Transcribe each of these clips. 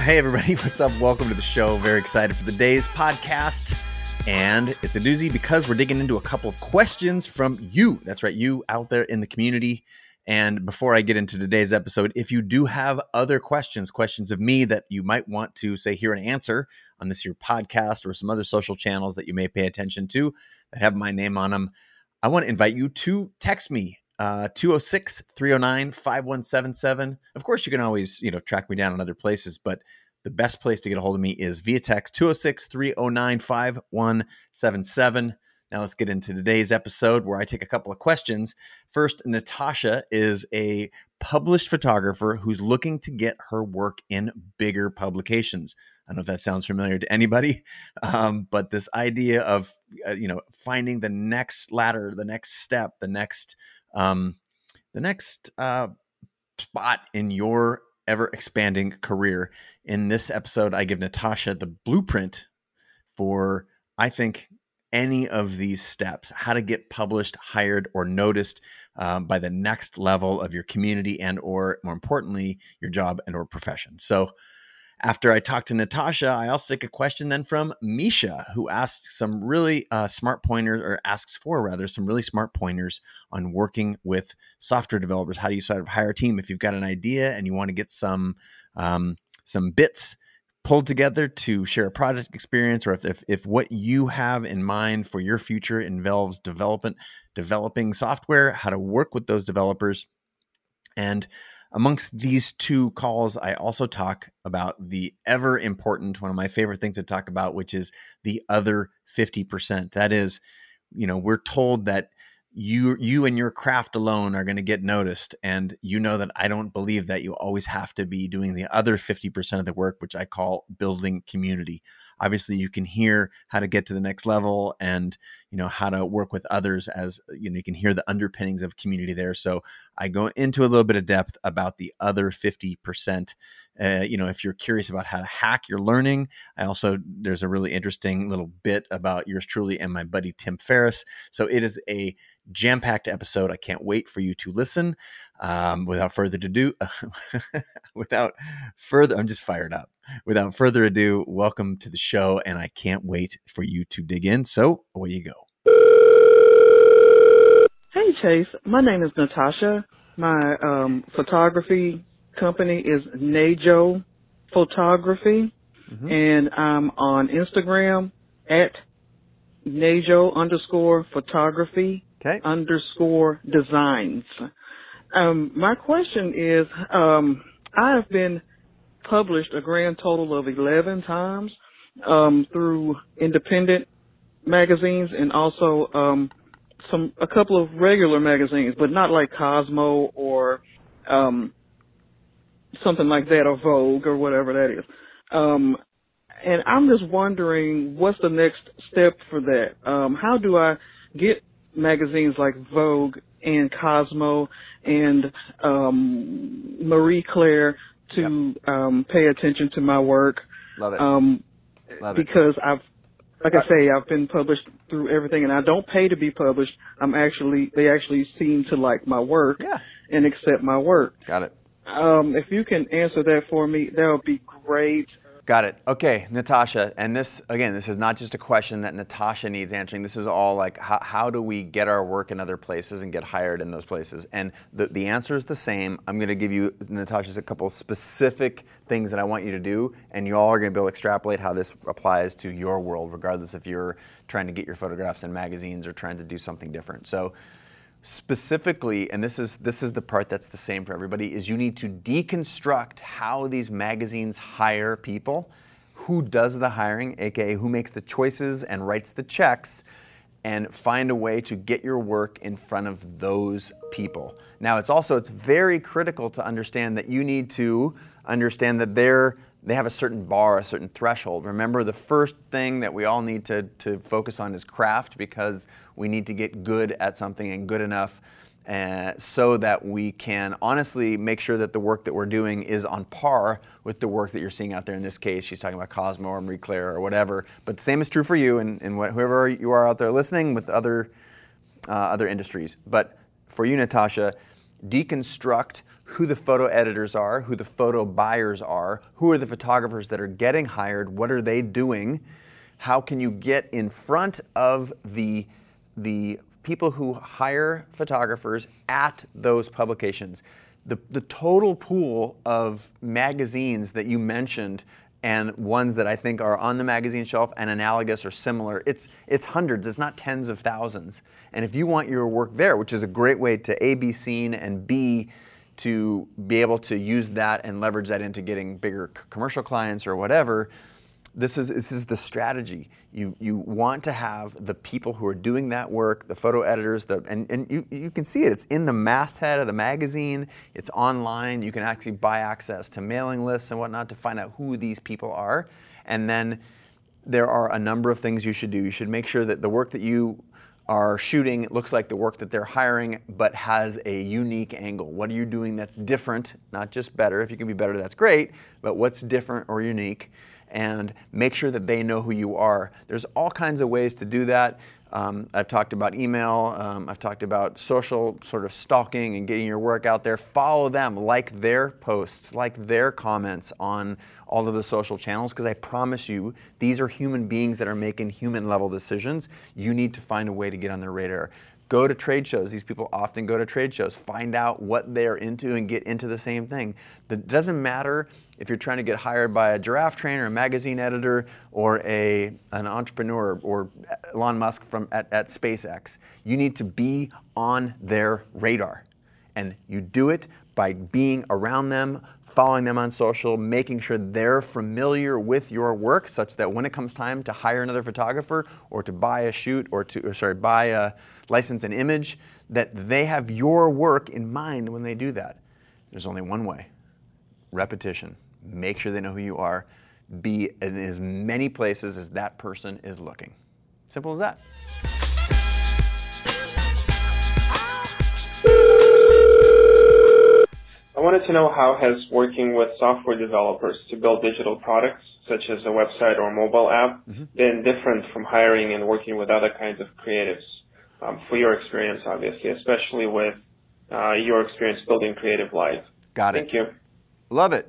Hey, everybody, what's up? Welcome to the show. Very excited for the day's podcast. And it's a doozy because we're digging into a couple of questions from you. That's right, you out there in the community. And before I get into today's episode, if you do have other questions, questions of me that you might want to say, hear an answer on this your podcast or some other social channels that you may pay attention to that have my name on them, I want to invite you to text me 206 309 5177. Of course, you can always, you know, track me down in other places, but the best place to get a hold of me is via text 206 309 5177. Now let's get into today's episode where I take a couple of questions. First, Natasha is a published photographer who's looking to get her work in bigger publications. I don't know if that sounds familiar to anybody, um, but this idea of uh, you know finding the next ladder, the next step, the next um, the next uh, spot in your ever expanding career. In this episode, I give Natasha the blueprint for I think any of these steps how to get published hired or noticed um, by the next level of your community and or more importantly your job and or profession so after i talk to natasha i also take a question then from misha who asks some really uh, smart pointers or asks for rather some really smart pointers on working with software developers. How do you sort of hire a team if you've got an idea and you want to get some um, some bits pulled together to share a product experience or if, if, if what you have in mind for your future involves development developing software how to work with those developers and amongst these two calls i also talk about the ever important one of my favorite things to talk about which is the other 50% that is you know we're told that you you and your craft alone are going to get noticed and you know that I don't believe that you always have to be doing the other 50% of the work which I call building community. Obviously you can hear how to get to the next level and you know how to work with others as you know you can hear the underpinnings of community there. So I go into a little bit of depth about the other 50% uh, you know, if you're curious about how to hack your learning, I also there's a really interesting little bit about yours truly and my buddy Tim Ferriss. So it is a jam-packed episode. I can't wait for you to listen. Um, without further ado, without further, I'm just fired up. Without further ado, welcome to the show, and I can't wait for you to dig in. So away you go. Hey Chase, my name is Natasha. My um, photography company is Najo Photography, mm-hmm. and I'm on Instagram at Najo underscore photography okay. underscore designs. Um, my question is, um, I have been published a grand total of 11 times um, through independent magazines and also um, some a couple of regular magazines, but not like Cosmo or um, something like that or Vogue or whatever that is. Um, and I'm just wondering what's the next step for that? Um, how do I get magazines like Vogue and Cosmo and um, Marie Claire to yep. um, pay attention to my work? Love it. Um, Love it. Because I've, like I say, I've been published through everything, and I don't pay to be published. I'm actually, they actually seem to like my work yeah. and accept my work. Got it. Um, if you can answer that for me, that would be great. Got it. Okay, Natasha, and this again, this is not just a question that Natasha needs answering. This is all like how, how do we get our work in other places and get hired in those places? And the, the answer is the same. I'm going to give you, Natasha, a couple specific things that I want you to do, and you all are going to be able to extrapolate how this applies to your world, regardless if you're trying to get your photographs in magazines or trying to do something different. So specifically and this is this is the part that's the same for everybody is you need to deconstruct how these magazines hire people. Who does the hiring aka who makes the choices and writes the checks and find a way to get your work in front of those people. Now it's also it's very critical to understand that you need to understand that they're they have a certain bar, a certain threshold. Remember, the first thing that we all need to, to focus on is craft because we need to get good at something and good enough uh, so that we can honestly make sure that the work that we're doing is on par with the work that you're seeing out there. In this case, she's talking about Cosmo or Marie Claire or whatever. But the same is true for you and, and whoever you are out there listening with other, uh, other industries. But for you, Natasha, deconstruct who the photo editors are, who the photo buyers are, who are the photographers that are getting hired, what are they doing, how can you get in front of the, the people who hire photographers at those publications. The, the total pool of magazines that you mentioned and ones that I think are on the magazine shelf and analogous or similar. It's it's hundreds. It's not tens of thousands. And if you want your work there, which is a great way to a be seen and b to be able to use that and leverage that into getting bigger commercial clients or whatever, this is this is the strategy. You you want to have the people who are doing that work, the photo editors, the and, and you, you can see it. It's in the masthead of the magazine. It's online. You can actually buy access to mailing lists and whatnot to find out who these people are. And then there are a number of things you should do. You should make sure that the work that you are shooting looks like the work that they're hiring, but has a unique angle. What are you doing that's different, not just better? If you can be better, that's great, but what's different or unique? And make sure that they know who you are. There's all kinds of ways to do that. Um, I've talked about email, um, I've talked about social sort of stalking and getting your work out there. Follow them, like their posts, like their comments on all of the social channels, because I promise you, these are human beings that are making human level decisions. You need to find a way to get on their radar. Go to trade shows. These people often go to trade shows. Find out what they're into and get into the same thing. It doesn't matter if you're trying to get hired by a giraffe trainer, a magazine editor, or a, an entrepreneur, or Elon Musk from at, at SpaceX. You need to be on their radar. And you do it by being around them, following them on social, making sure they're familiar with your work such that when it comes time to hire another photographer or to buy a shoot or to or sorry, buy a license an image, that they have your work in mind when they do that. There's only one way repetition. Make sure they know who you are. Be in as many places as that person is looking. Simple as that. Wanted to know how has working with software developers to build digital products, such as a website or mobile app, mm-hmm. been different from hiring and working with other kinds of creatives? um, for your experience, obviously, especially with uh, your experience building Creative Live. Got it. Thank you. Love it.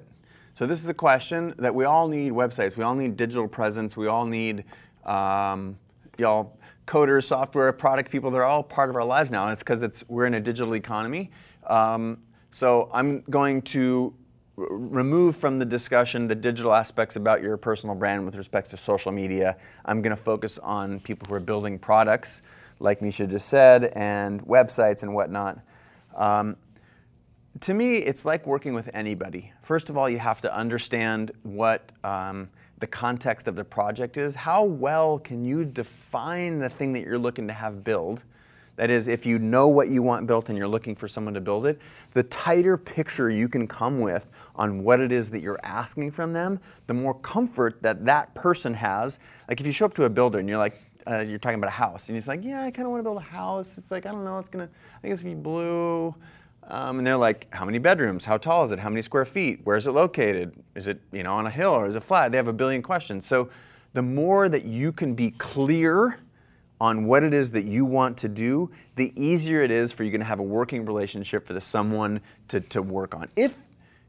So this is a question that we all need websites. We all need digital presence. We all need um, y'all coders, software, product people. They're all part of our lives now. And it's because it's we're in a digital economy. Um, so I'm going to remove from the discussion the digital aspects about your personal brand with respect to social media. I'm going to focus on people who are building products like Misha just said, and websites and whatnot. Um, to me, it's like working with anybody. First of all, you have to understand what um, the context of the project is. How well can you define the thing that you're looking to have build? That is, if you know what you want built and you're looking for someone to build it, the tighter picture you can come with on what it is that you're asking from them, the more comfort that that person has. Like if you show up to a builder and you're like, uh, you're talking about a house, and he's like, yeah, I kind of want to build a house. It's like I don't know, it's gonna, I think it's gonna be blue. Um, and they're like, how many bedrooms? How tall is it? How many square feet? Where is it located? Is it you know on a hill or is it flat? They have a billion questions. So the more that you can be clear on what it is that you want to do, the easier it is for you to have a working relationship for the someone to, to work on. If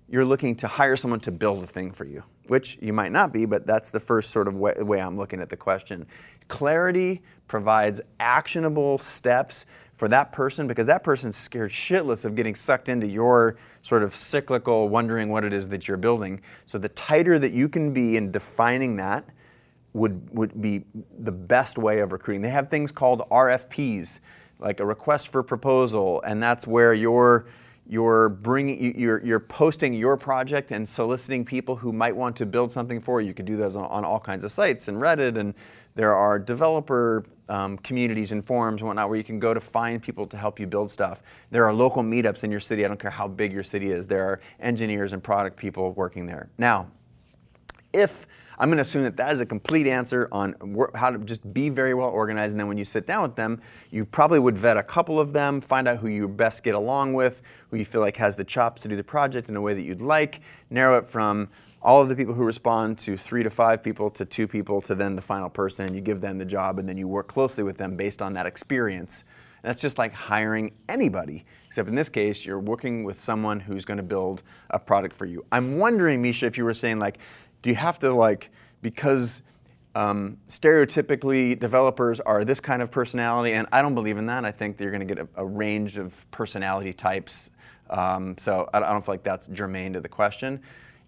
you're looking to hire someone to build a thing for you, which you might not be, but that's the first sort of way, way I'm looking at the question. Clarity provides actionable steps for that person because that person's scared shitless of getting sucked into your sort of cyclical wondering what it is that you're building. So the tighter that you can be in defining that would, would be the best way of recruiting. They have things called RFPs, like a request for proposal, and that's where you're you're bringing you're, you're posting your project and soliciting people who might want to build something for you. You could do those on, on all kinds of sites and Reddit and there are developer um, communities and forums and whatnot where you can go to find people to help you build stuff. There are local meetups in your city. I don't care how big your city is. There are engineers and product people working there. Now, if I'm going to assume that that is a complete answer on how to just be very well organized. And then when you sit down with them, you probably would vet a couple of them, find out who you best get along with, who you feel like has the chops to do the project in a way that you'd like, narrow it from all of the people who respond to three to five people to two people to then the final person, and you give them the job, and then you work closely with them based on that experience. And that's just like hiring anybody. except in this case, you're working with someone who's going to build a product for you. I'm wondering, Misha, if you were saying like, do you have to like because um, stereotypically developers are this kind of personality, and I don't believe in that. I think you're going to get a, a, range of personality types. Um, so I, I don't feel like that's germane to the question.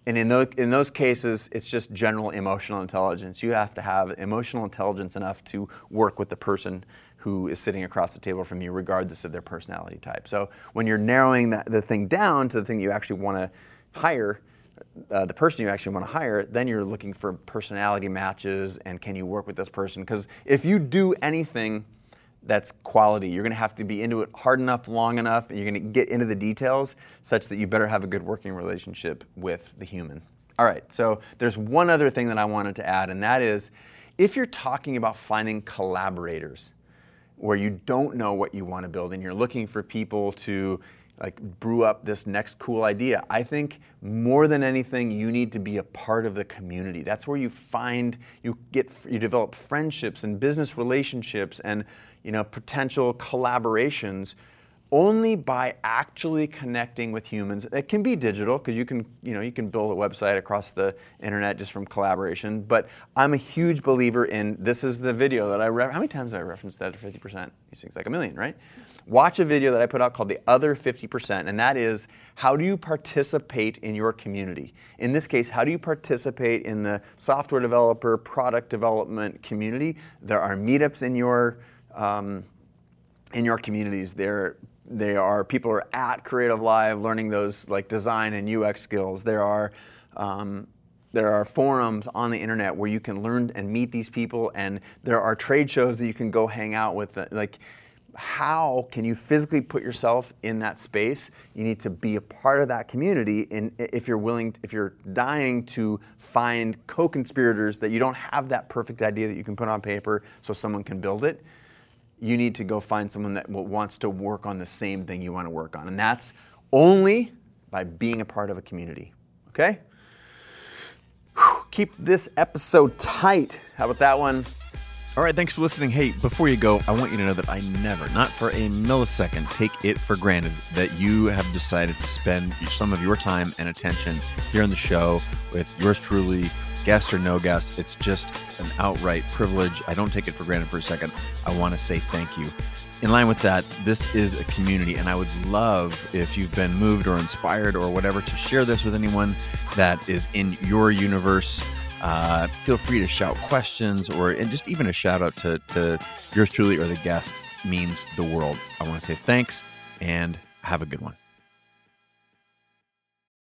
And in those, in those cases, it's just general emotional intelligence. You have to have emotional intelligence enough to work with the person who is sitting across the table from you, regardless of their personality type. So when you're narrowing that, the thing down to the thing you actually want to hire, uh, the person you actually want to hire, then you're looking for personality matches and can you work with this person? Because if you do anything that's quality, you're going to have to be into it hard enough, long enough, and you're going to get into the details such that you better have a good working relationship with the human. All right, so there's one other thing that I wanted to add, and that is if you're talking about finding collaborators where you don't know what you want to build and you're looking for people to like brew up this next cool idea. I think more than anything, you need to be a part of the community. That's where you find you get you develop friendships and business relationships and you know potential collaborations only by actually connecting with humans. It can be digital because you can, you know, you can build a website across the internet just from collaboration. But I'm a huge believer in this is the video that I re- how many times have I referenced that 50%? These things like a million, right? watch a video that I put out called The Other 50%, and that is how do you participate in your community? In this case, how do you participate in the software developer, product development community? There are meetups in your um, in your communities. There, there are people are at Creative Live learning those like design and UX skills. There are um, there are forums on the internet where you can learn and meet these people, and there are trade shows that you can go hang out with. Like how can you physically put yourself in that space? You need to be a part of that community. And if you're willing, if you're dying to find co-conspirators that you don't have that perfect idea that you can put on paper so someone can build it, you need to go find someone that wants to work on the same thing you want to work on. And that's only by being a part of a community. Okay? Whew, keep this episode tight. How about that one? All right, thanks for listening. Hey, before you go, I want you to know that I never, not for a millisecond, take it for granted that you have decided to spend some of your time and attention here on the show with yours truly, guest or no guest. It's just an outright privilege. I don't take it for granted for a second. I want to say thank you. In line with that, this is a community, and I would love if you've been moved or inspired or whatever to share this with anyone that is in your universe uh, feel free to shout questions or and just even a shout out to, to yours truly or the guest means the world. I want to say thanks and have a good one.